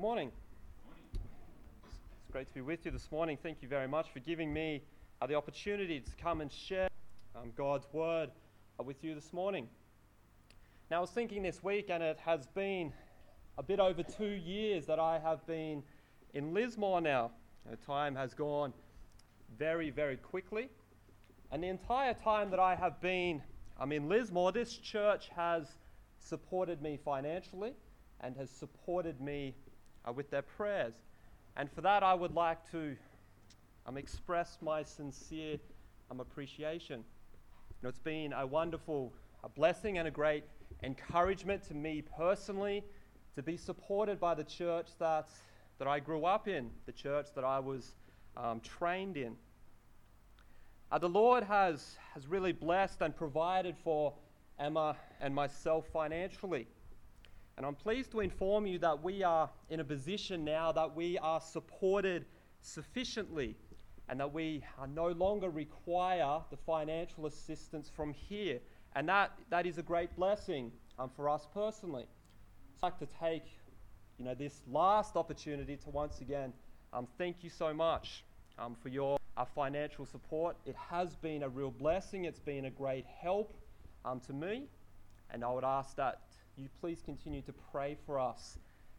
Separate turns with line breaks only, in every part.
Good morning. It's great to be with you this morning. Thank you very much for giving me uh, the opportunity to come and share um, God's word uh, with you this morning. Now, I was thinking this week, and it has been a bit over two years that I have been in Lismore now. The time has gone very, very quickly. And the entire time that I have been um, in Lismore, this church has supported me financially and has supported me uh, with their prayers. And for that, I would like to um, express my sincere um, appreciation. You know, it's been a wonderful a blessing and a great encouragement to me personally to be supported by the church that, that I grew up in, the church that I was um, trained in. Uh, the Lord has, has really blessed and provided for Emma and myself financially. And I'm pleased to inform you that we are in a position now that we are supported sufficiently and that we no longer require the financial assistance from here. And that, that is a great blessing um, for us personally. I'd like to take you know, this last opportunity to once again um, thank you so much um, for your uh, financial support. It has been a real blessing, it's been a great help um, to me. And I would ask that you please continue to pray for us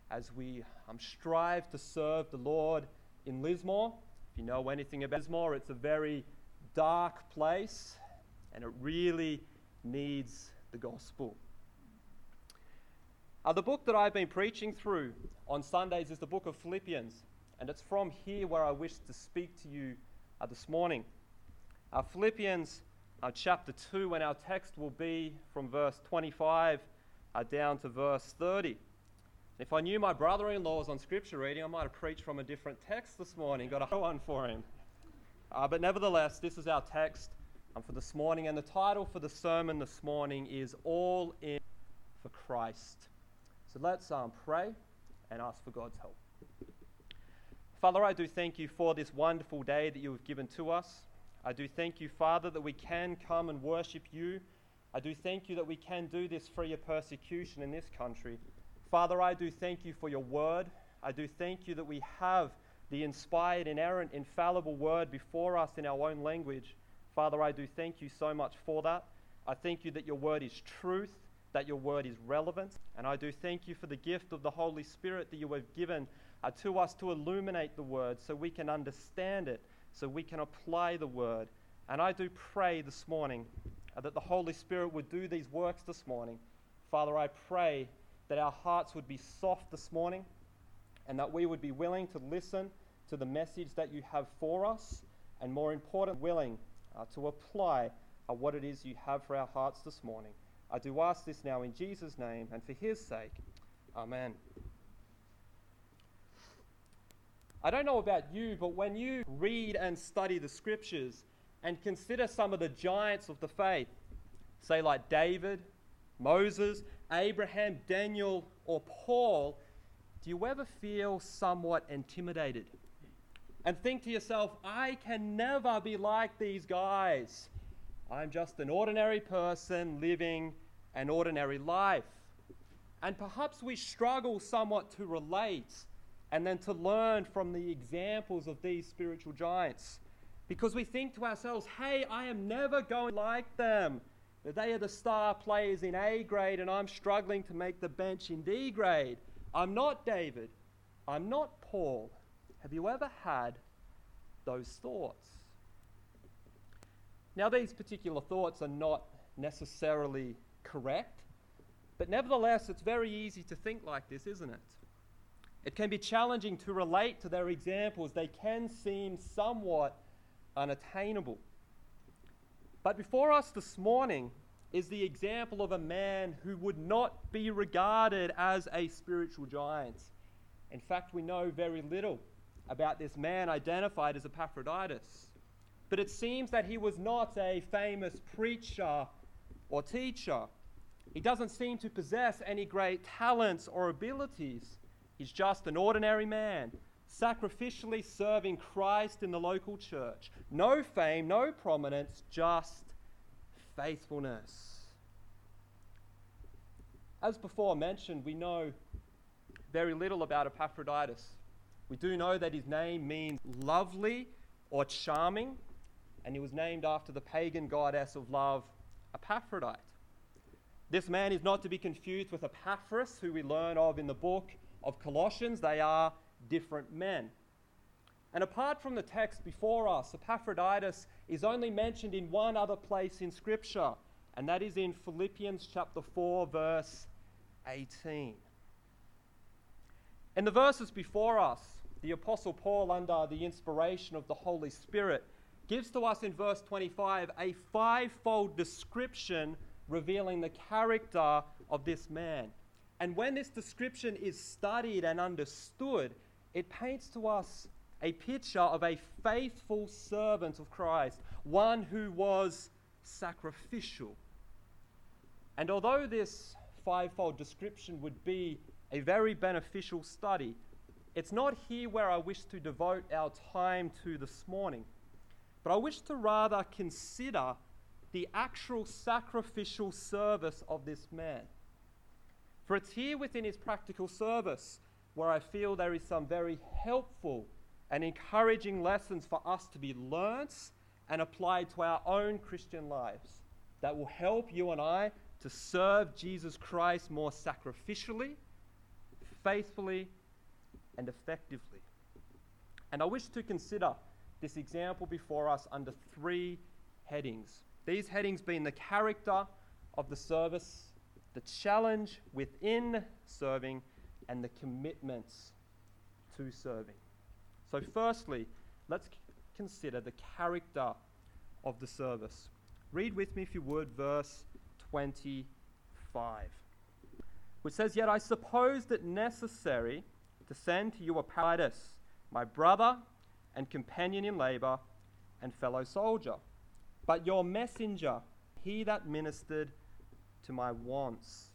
as we um, strive to serve the Lord in Lismore. If you know anything about Lismore, it's a very dark place and it really needs the gospel. Uh, the book that I've been preaching through on Sundays is the book of Philippians, and it's from here where I wish to speak to you uh, this morning. Uh, Philippians uh, chapter 2, and our text will be from verse 25 uh, down to verse 30. If I knew my brother in law was on scripture reading, I might have preached from a different text this morning, got a whole one for him. Uh, but nevertheless, this is our text um, for this morning, and the title for the sermon this morning is All in for Christ. So let's um, pray and ask for God's help. Father, I do thank you for this wonderful day that you have given to us. I do thank you, Father, that we can come and worship you I do thank you that we can do this free of persecution in this country. Father, I do thank you for your word. I do thank you that we have the inspired, inerrant, infallible word before us in our own language. Father, I do thank you so much for that. I thank you that your word is truth, that your word is relevant. And I do thank you for the gift of the Holy Spirit that you have given uh, to us to illuminate the word so we can understand it, so we can apply the word. And I do pray this morning that the Holy Spirit would do these works this morning. Father, I pray that our hearts would be soft this morning and that we would be willing to listen to the message that you have for us, and more important, willing uh, to apply uh, what it is you have for our hearts this morning. I do ask this now in Jesus' name and for his sake. Amen. I don't know about you, but when you read and study the scriptures, and consider some of the giants of the faith, say like David, Moses, Abraham, Daniel, or Paul, do you ever feel somewhat intimidated? And think to yourself, I can never be like these guys. I'm just an ordinary person living an ordinary life. And perhaps we struggle somewhat to relate and then to learn from the examples of these spiritual giants because we think to ourselves, hey, I am never going like them. They are the star players in A grade, and I'm struggling to make the bench in D grade. I'm not David. I'm not Paul. Have you ever had those thoughts? Now, these particular thoughts are not necessarily correct, but nevertheless, it's very easy to think like this, isn't it? It can be challenging to relate to their examples. They can seem somewhat unattainable. But before us this morning is the example of a man who would not be regarded as a spiritual giant. In fact, we know very little about this man identified as Epaphroditus. But it seems that he was not a famous preacher or teacher. He doesn't seem to possess any great talents or abilities. He's just an ordinary man sacrificially serving Christ in the local church. No fame, no prominence, just faithfulness. As before mentioned, we know very little about Epaphroditus. We do know that his name means lovely or charming, and he was named after the pagan goddess of love, Epaphrodite. This man is not to be confused with Epaphras, who we learn of in the book of Colossians. They are different men. And apart from the text before us, Epaphroditus is only mentioned in one other place in Scripture, and that is in Philippians chapter 4, verse 18. In the verses before us, the Apostle Paul, under the inspiration of the Holy Spirit, gives to us in verse 25 a fivefold description revealing the character of this man. And when this description is studied and understood, it paints to us a picture of a faithful servant of Christ, one who was sacrificial. And although this fivefold description would be a very beneficial study, it's not here where I wish to devote our time to this morning, but I wish to rather consider the actual sacrificial service of this man. For it's here within his practical service where I feel there is some very helpful and encouraging lessons for us to be learnt and applied to our own Christian lives that will help you and I to serve Jesus Christ more sacrificially, faithfully, and effectively. And I wish to consider this example before us under three headings. These headings being the character of the service, the challenge within serving, and the commitments to serving. So, firstly, let's c- consider the character of the service. Read with me, if you would, verse 25, which says, Yet I supposed it necessary to send to you Epaphroditus, my brother and companion in labor and fellow soldier, but your messenger, he that ministered to my wants.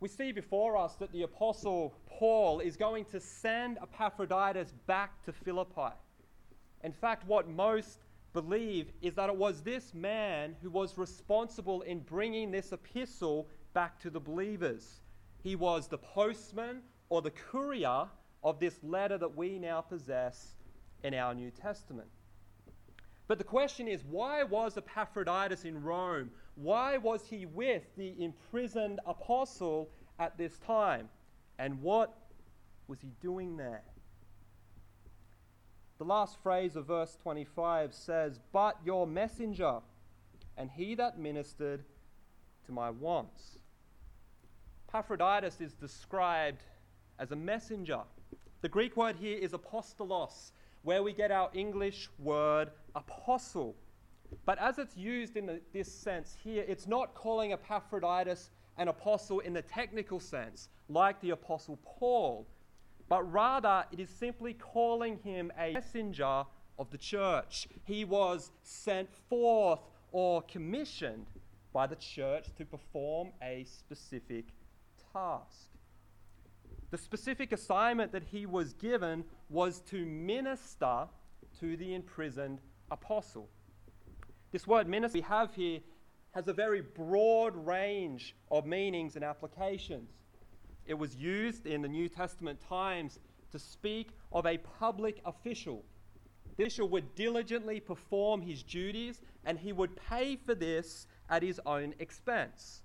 We see before us that the Apostle Paul is going to send Epaphroditus back to Philippi. In fact, what most believe is that it was this man who was responsible in bringing this epistle back to the believers. He was the postman or the courier of this letter that we now possess in our New Testament. But the question is why was Epaphroditus in Rome? Why was he with the imprisoned apostle at this time? And what was he doing there? The last phrase of verse 25 says, But your messenger, and he that ministered to my wants. Epaphroditus is described as a messenger. The Greek word here is apostolos, where we get our English word apostle. But as it's used in the, this sense here, it's not calling Epaphroditus an apostle in the technical sense, like the apostle Paul, but rather it is simply calling him a messenger of the church. He was sent forth or commissioned by the church to perform a specific task. The specific assignment that he was given was to minister to the imprisoned apostle. This word minister we have here has a very broad range of meanings and applications. It was used in the New Testament times to speak of a public official. The official would diligently perform his duties and he would pay for this at his own expense.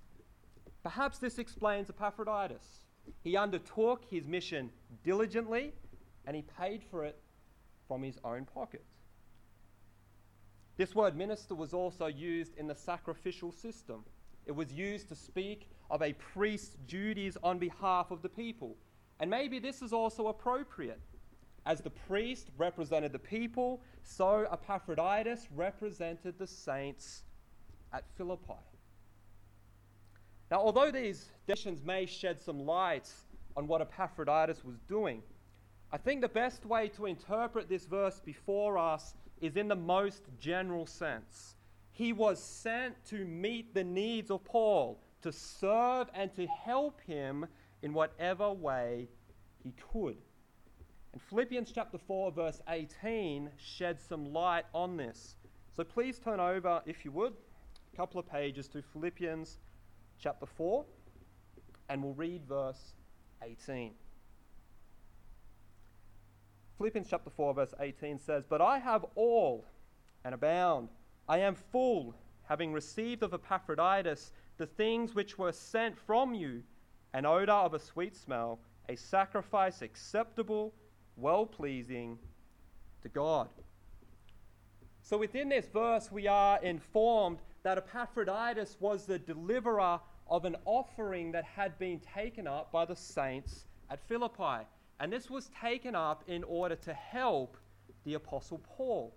Perhaps this explains Epaphroditus. He undertook his mission diligently and he paid for it from his own pocket. This word minister was also used in the sacrificial system. It was used to speak of a priest's duties on behalf of the people. And maybe this is also appropriate. As the priest represented the people, so Epaphroditus represented the saints at Philippi. Now, although these definitions may shed some light on what Epaphroditus was doing, I think the best way to interpret this verse before us is in the most general sense. He was sent to meet the needs of Paul, to serve and to help him in whatever way he could. And Philippians chapter 4, verse 18 sheds some light on this. So please turn over, if you would, a couple of pages to Philippians chapter 4, and we'll read verse 18. Philippians chapter 4, verse 18 says, But I have all and abound. I am full, having received of Epaphroditus the things which were sent from you an odor of a sweet smell, a sacrifice acceptable, well pleasing to God. So within this verse, we are informed that Epaphroditus was the deliverer of an offering that had been taken up by the saints at Philippi. And this was taken up in order to help the Apostle Paul.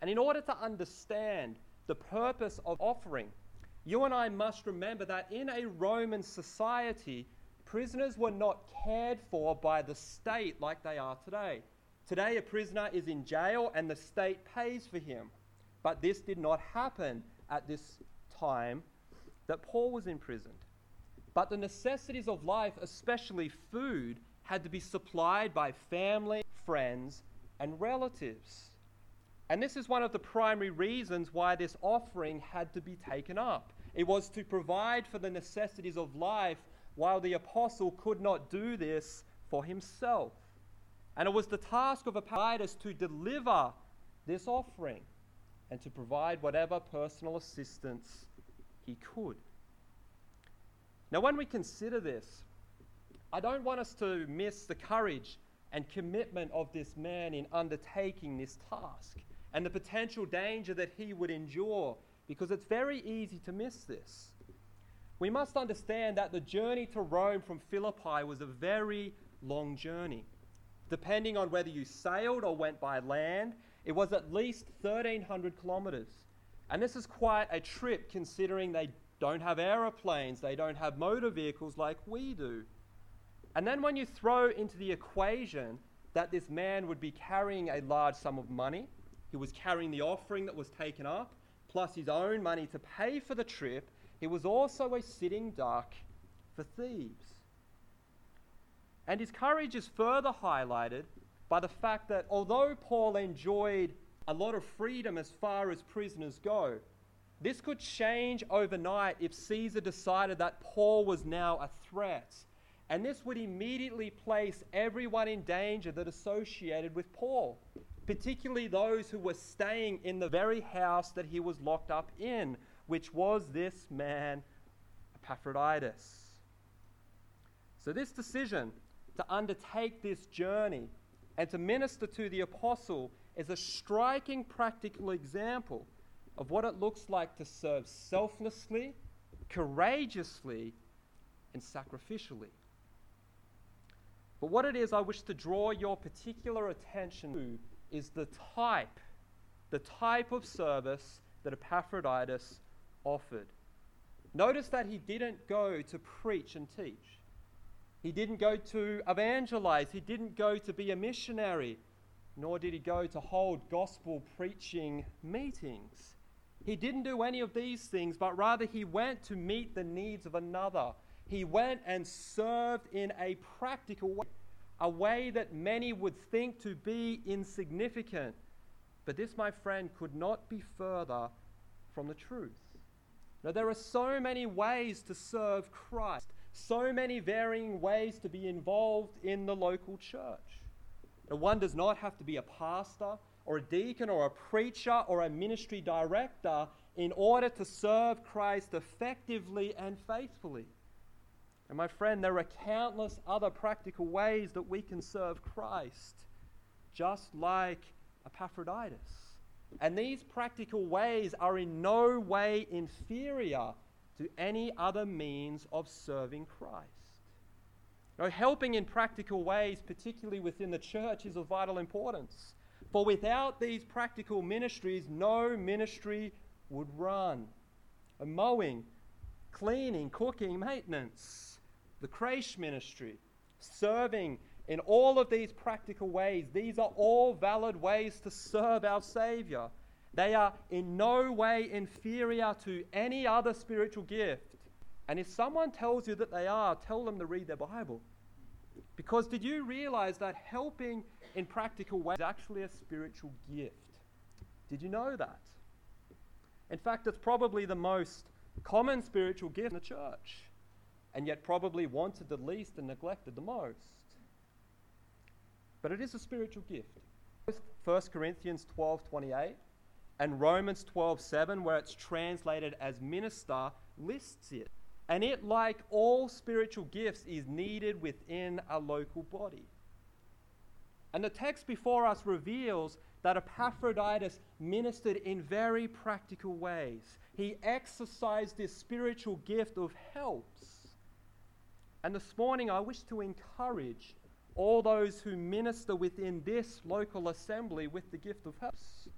And in order to understand the purpose of offering, you and I must remember that in a Roman society, prisoners were not cared for by the state like they are today. Today, a prisoner is in jail and the state pays for him. But this did not happen at this time that Paul was imprisoned. But the necessities of life, especially food, had to be supplied by family, friends, and relatives. And this is one of the primary reasons why this offering had to be taken up. It was to provide for the necessities of life while the apostle could not do this for himself. And it was the task of Epaphroditus to deliver this offering and to provide whatever personal assistance he could. Now, when we consider this, I don't want us to miss the courage and commitment of this man in undertaking this task and the potential danger that he would endure because it's very easy to miss this. We must understand that the journey to Rome from Philippi was a very long journey. Depending on whether you sailed or went by land, it was at least 1,300 kilometers. And this is quite a trip considering they don't have aeroplanes, they don't have motor vehicles like we do. And then when you throw into the equation that this man would be carrying a large sum of money, he was carrying the offering that was taken up, plus his own money to pay for the trip, he was also a sitting duck for thieves. And his courage is further highlighted by the fact that although Paul enjoyed a lot of freedom as far as prisoners go, this could change overnight if Caesar decided that Paul was now a threat. And this would immediately place everyone in danger that associated with Paul, particularly those who were staying in the very house that he was locked up in, which was this man, Epaphroditus. So, this decision to undertake this journey and to minister to the apostle is a striking practical example of what it looks like to serve selflessly, courageously, and sacrificially. But what it is I wish to draw your particular attention to is the type, the type of service that Epaphroditus offered. Notice that he didn't go to preach and teach. He didn't go to evangelize. He didn't go to be a missionary, nor did he go to hold gospel preaching meetings. He didn't do any of these things, but rather he went to meet the needs of another. He went and served in a practical way, a way that many would think to be insignificant. But this, my friend, could not be further from the truth. Now, there are so many ways to serve Christ so many varying ways to be involved in the local church. And one does not have to be a pastor or a deacon or a preacher or a ministry director in order to serve Christ effectively and faithfully. And my friend, there are countless other practical ways that we can serve Christ, just like Epaphroditus. And these practical ways are in no way inferior to any other means of serving Christ. Now, helping in practical ways, particularly within the church, is of vital importance. For without these practical ministries, no ministry would run. A mowing, cleaning, cooking, maintenance, the creche ministry, serving in all of these practical ways, these are all valid ways to serve our Savior. They are in no way inferior to any other spiritual gift. And if someone tells you that they are, tell them to read their Bible. Because did you realize that helping in practical ways is actually a spiritual gift? Did you know that? In fact, it's probably the most common spiritual gift in the church. and yet probably wanted the least and neglected the most. But it is a spiritual gift. 1 Corinthians 12:28 and Romans 12:7 where it's translated as minister lists it. And it like all spiritual gifts is needed within a local body. And the text before us reveals that Epaphroditus ministered in very practical ways. He exercised this spiritual gift of helps. And this morning, I wish to encourage all those who minister within this local assembly with the gift of helps.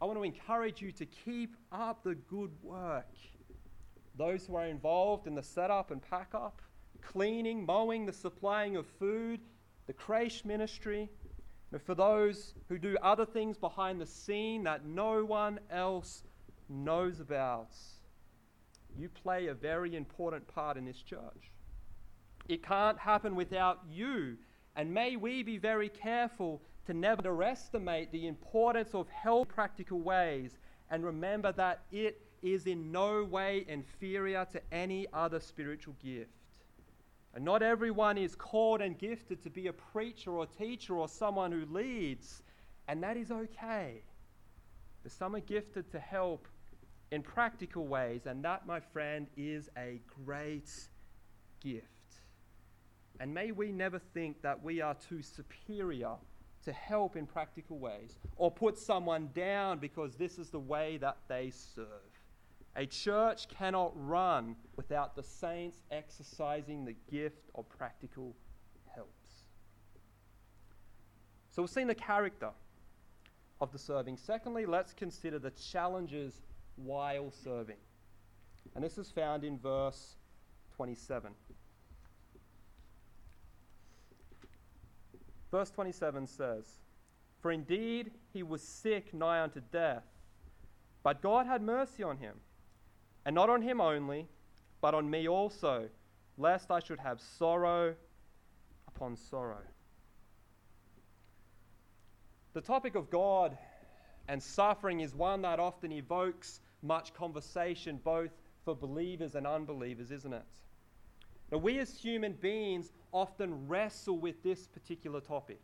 I want to encourage you to keep up the good work. Those who are involved in the setup and pack up, cleaning, mowing, the supplying of food, the creche ministry, for those who do other things behind the scene that no one else knows about. You play a very important part in this church. It can't happen without you. And may we be very careful to never underestimate the importance of help practical ways and remember that it is in no way inferior to any other spiritual gift. And not everyone is called and gifted to be a preacher or teacher or someone who leads, and that is okay. But some are gifted to help in practical ways, and that, my friend, is a great gift. And may we never think that we are too superior to help in practical ways or put someone down because this is the way that they serve. A church cannot run without the saints exercising the gift of practical helps. So we've seen the character of the serving. Secondly, let's consider the challenges while serving. And this is found in verse 27. Verse 27 says, For indeed he was sick nigh unto death, but God had mercy on him, and not on him only, but on me also, lest I should have sorrow upon sorrow. The topic of God and suffering is one that often evokes much conversation, both for believers and unbelievers, isn't it? Now, we as human beings often wrestle with this particular topic.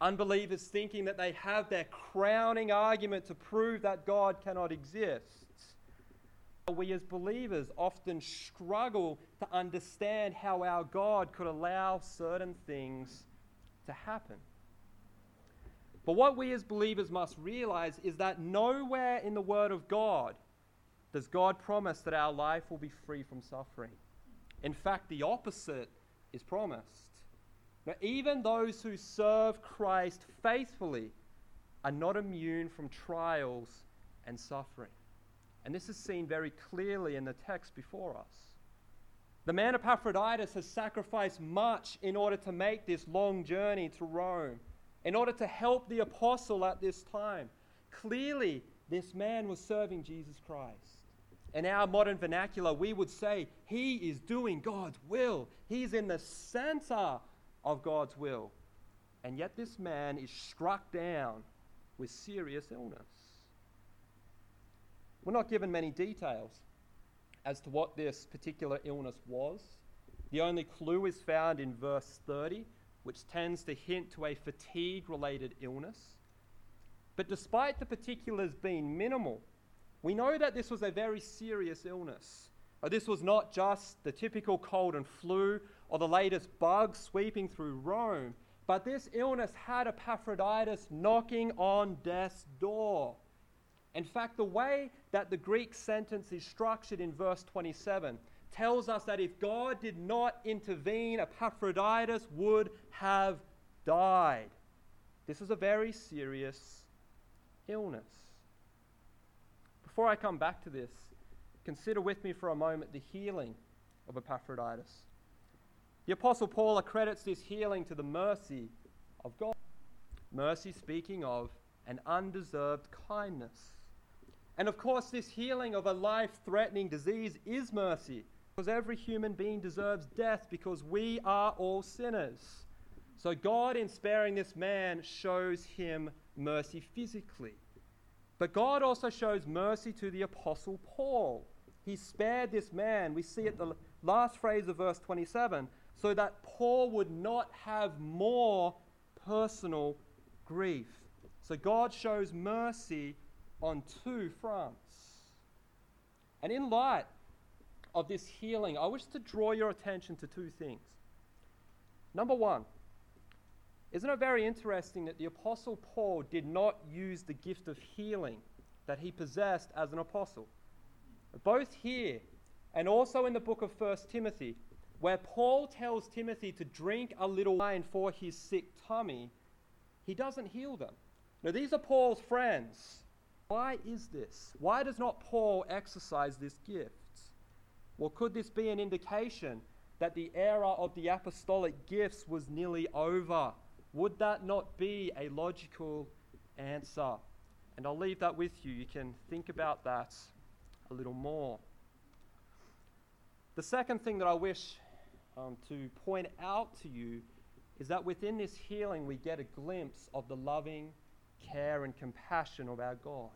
Unbelievers thinking that they have their crowning argument to prove that God cannot exist. We as believers often struggle to understand how our God could allow certain things to happen. But what we as believers must realize is that nowhere in the Word of God does God promise that our life will be free from suffering. In fact, the opposite is promised. Now, even those who serve Christ faithfully are not immune from trials and suffering. And this is seen very clearly in the text before us. The man Epaphroditus has sacrificed much in order to make this long journey to Rome, in order to help the apostle at this time. Clearly, this man was serving Jesus Christ in our modern vernacular, we would say he is doing God's will. He's in the center of God's will. And yet, this man is struck down with serious illness. We're not given many details as to what this particular illness was. The only clue is found in verse 30, which tends to hint to a fatigue related illness. But despite the particulars being minimal, we know that this was a very serious illness. This was not just the typical cold and flu or the latest bug sweeping through Rome, but this illness had Epaphroditus knocking on death's door. In fact, the way that the Greek sentence is structured in verse 27 tells us that if God did not intervene, Epaphroditus would have died. This is a very serious illness. Before I come back to this, consider with me for a moment the healing of Epaphroditus. The Apostle Paul accredits this healing to the mercy of God. Mercy speaking of an undeserved kindness. And of course, this healing of a life threatening disease is mercy, because every human being deserves death because we are all sinners. So, God, in sparing this man, shows him mercy physically. But God also shows mercy to the Apostle Paul. He spared this man. We see it the last phrase of verse 27 so that Paul would not have more personal grief. So God shows mercy on two fronts. And in light of this healing, I wish to draw your attention to two things. Number one, isn't it very interesting that the Apostle Paul did not use the gift of healing that he possessed as an apostle? Both here and also in the book of 1 Timothy, where Paul tells Timothy to drink a little wine for his sick tummy, he doesn't heal them. Now, these are Paul's friends. Why is this? Why does not Paul exercise this gift? Well, could this be an indication that the era of the apostolic gifts was nearly over? Would that not be a logical answer? And I'll leave that with you. You can think about that a little more. The second thing that I wish um, to point out to you is that within this healing, we get a glimpse of the loving care and compassion of our God.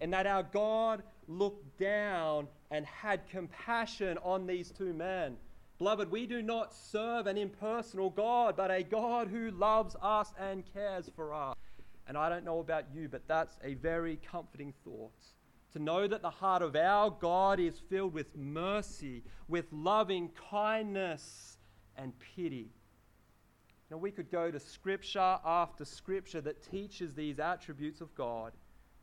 And that our God looked down and had compassion on these two men. Beloved, we do not serve an impersonal God, but a God who loves us and cares for us. And I don't know about you, but that's a very comforting thought to know that the heart of our God is filled with mercy, with loving kindness and pity. Now, we could go to scripture after scripture that teaches these attributes of God.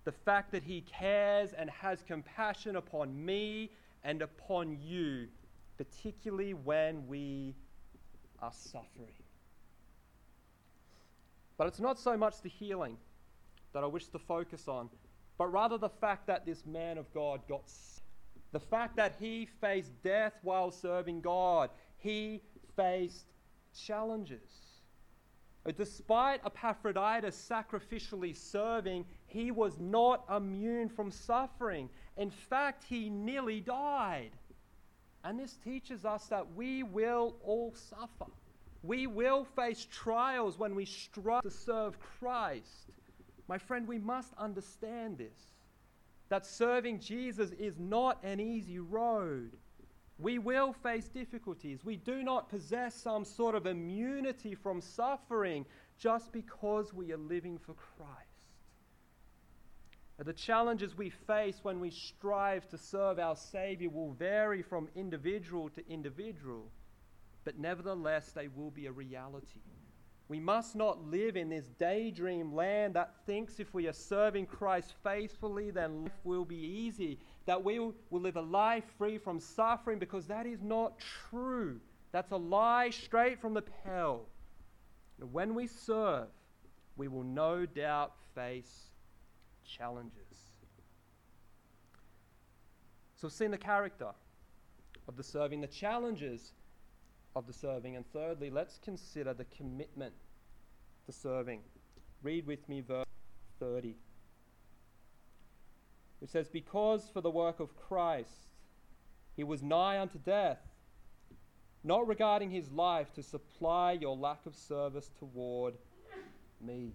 The fact that He cares and has compassion upon me and upon you, particularly when we are suffering. But it's not so much the healing that I wish to focus on, but rather the fact that this man of God got sick. The fact that he faced death while serving God. He faced challenges. Despite Epaphroditus sacrificially serving, he was not immune from suffering. In fact, he nearly died. And this teaches us that we will all suffer. We will face trials when we strive to serve Christ. My friend, we must understand this that serving Jesus is not an easy road. We will face difficulties. We do not possess some sort of immunity from suffering just because we are living for Christ. The challenges we face when we strive to serve our Savior will vary from individual to individual, but nevertheless, they will be a reality. We must not live in this daydream land that thinks if we are serving Christ faithfully, then life will be easy, that we will live a life free from suffering, because that is not true. That's a lie straight from the hell. When we serve, we will no doubt face challenges. So, we've seen the character of the serving, the challenges of the serving. And thirdly, let's consider the commitment to serving. Read with me verse 30. It says, Because for the work of Christ he was nigh unto death, not regarding his life to supply your lack of service toward me.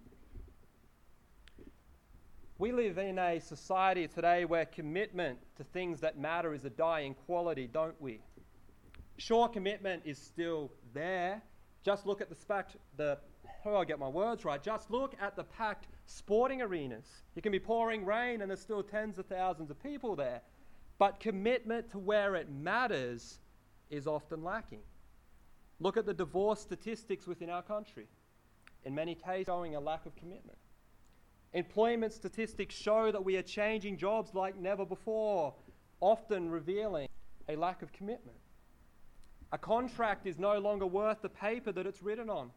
We live in a society today where commitment to things that matter is a dying quality, don't we? Sure, commitment is still there. Just look at the, spect- the oh, I get my words right. Just look at the packed sporting arenas. It can be pouring rain and there's still tens of thousands of people there. But commitment to where it matters is often lacking. Look at the divorce statistics within our country. In many cases, showing a lack of commitment. Employment statistics show that we are changing jobs like never before, often revealing a lack of commitment. A contract is no longer worth the paper that it's written on.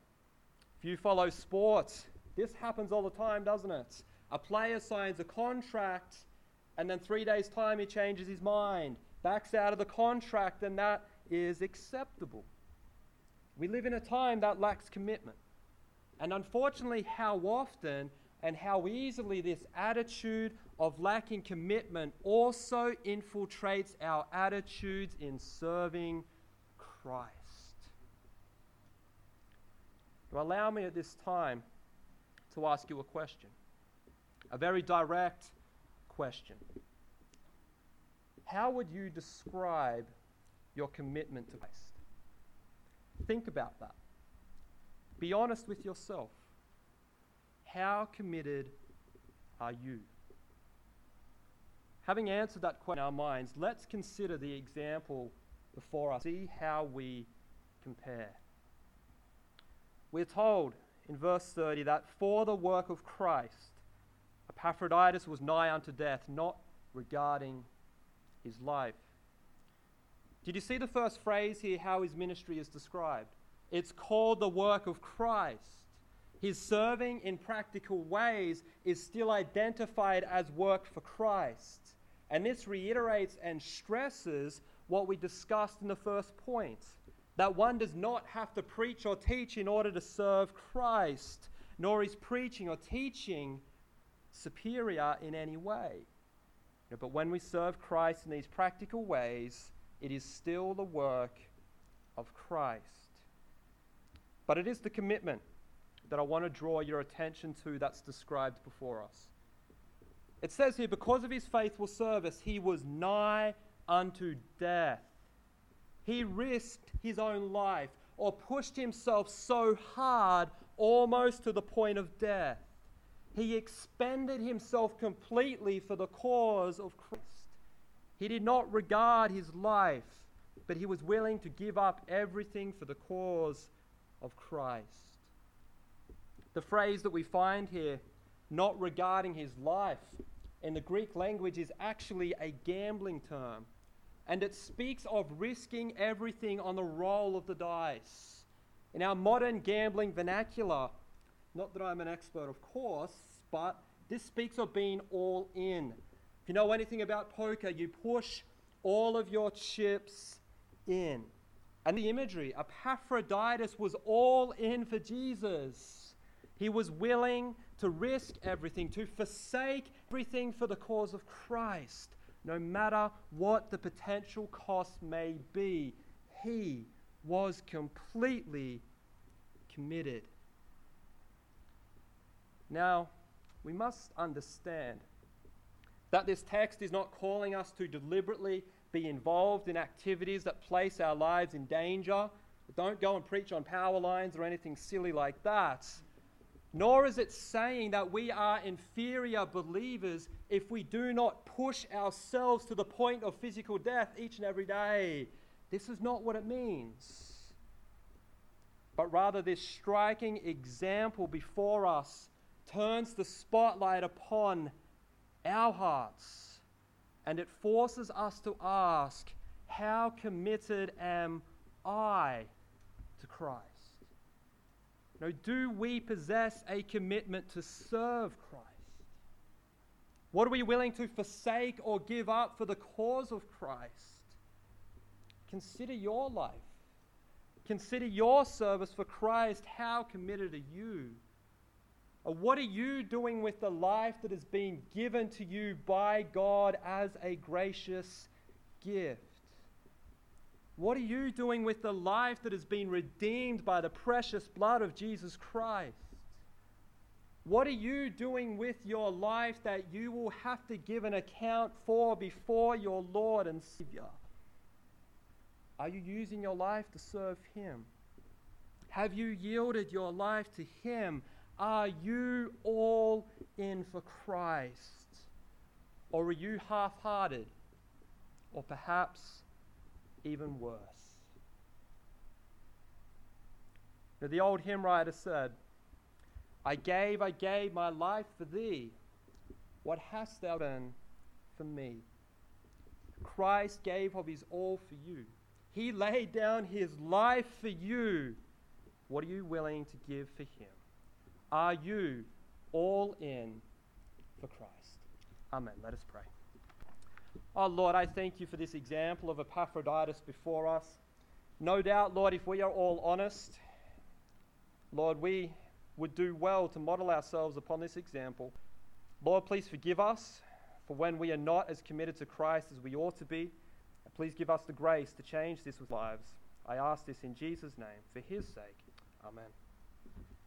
If you follow sports, this happens all the time, doesn't it? A player signs a contract, and then three days' time he changes his mind, backs out of the contract, and that is acceptable. We live in a time that lacks commitment. And unfortunately, how often and how easily this attitude of lacking commitment also infiltrates our attitudes in serving Christ. Now, allow me at this time to ask you a question, a very direct question. how would you describe your commitment to Christ? Think about that. Be honest with yourself. How committed are you? Having answered that question in our minds, let's consider the example before us. See how we compare. We're told in verse 30 that for the work of Christ, Epaphroditus was nigh unto death, not regarding his life. Did you see the first phrase here, how his ministry is described? It's called the work of Christ. His serving in practical ways is still identified as work for Christ. And this reiterates and stresses what we discussed in the first point that one does not have to preach or teach in order to serve Christ, nor is preaching or teaching superior in any way. But when we serve Christ in these practical ways, it is still the work of Christ. But it is the commitment that I want to draw your attention to that's described before us. It says here, because of his faithful service, he was nigh unto death. He risked his own life or pushed himself so hard almost to the point of death. He expended himself completely for the cause of Christ. He did not regard his life, but he was willing to give up everything for the cause of Christ. The phrase that we find here, not regarding his life, in the Greek language is actually a gambling term. And it speaks of risking everything on the roll of the dice. In our modern gambling vernacular, not that I'm an expert, of course, but this speaks of being all in. If you know anything about poker, you push all of your chips in. And the imagery, Epaphroditus was all in for Jesus. He was willing to risk everything, to forsake everything for the cause of Christ, no matter what the potential cost may be. He was completely committed. Now, we must understand that this text is not calling us to deliberately be involved in activities that place our lives in danger. Don't go and preach on power lines or anything silly like that. Nor is it saying that we are inferior believers if we do not push ourselves to the point of physical death each and every day. This is not what it means. But rather, this striking example before us turns the spotlight upon our hearts and it forces us to ask, How committed am I to Christ? Do we possess a commitment to serve Christ? What are we willing to forsake or give up for the cause of Christ? Consider your life. Consider your service for Christ. How committed are you? What are you doing with the life that is being given to you by God as a gracious gift? What are you doing with the life that has been redeemed by the precious blood of Jesus Christ? What are you doing with your life that you will have to give an account for before your Lord and Savior? Are you using your life to serve Him? Have you yielded your life to Him? Are you all in for Christ? Or are you half hearted? Or perhaps even worse. Now, the old hymn writer said, I gave, I gave my life for thee. What hast thou done for me? Christ gave of his all for you. He laid down his life for you. What are you willing to give for him? Are you all in for Christ? Amen. Let us pray. Oh, Lord, I thank you for this example of Epaphroditus before us. No doubt, Lord, if we are all honest, Lord, we would do well to model ourselves upon this example. Lord, please forgive us for when we are not as committed to Christ as we ought to be. And please give us the grace to change this with lives. I ask this in Jesus' name, for his sake. Amen.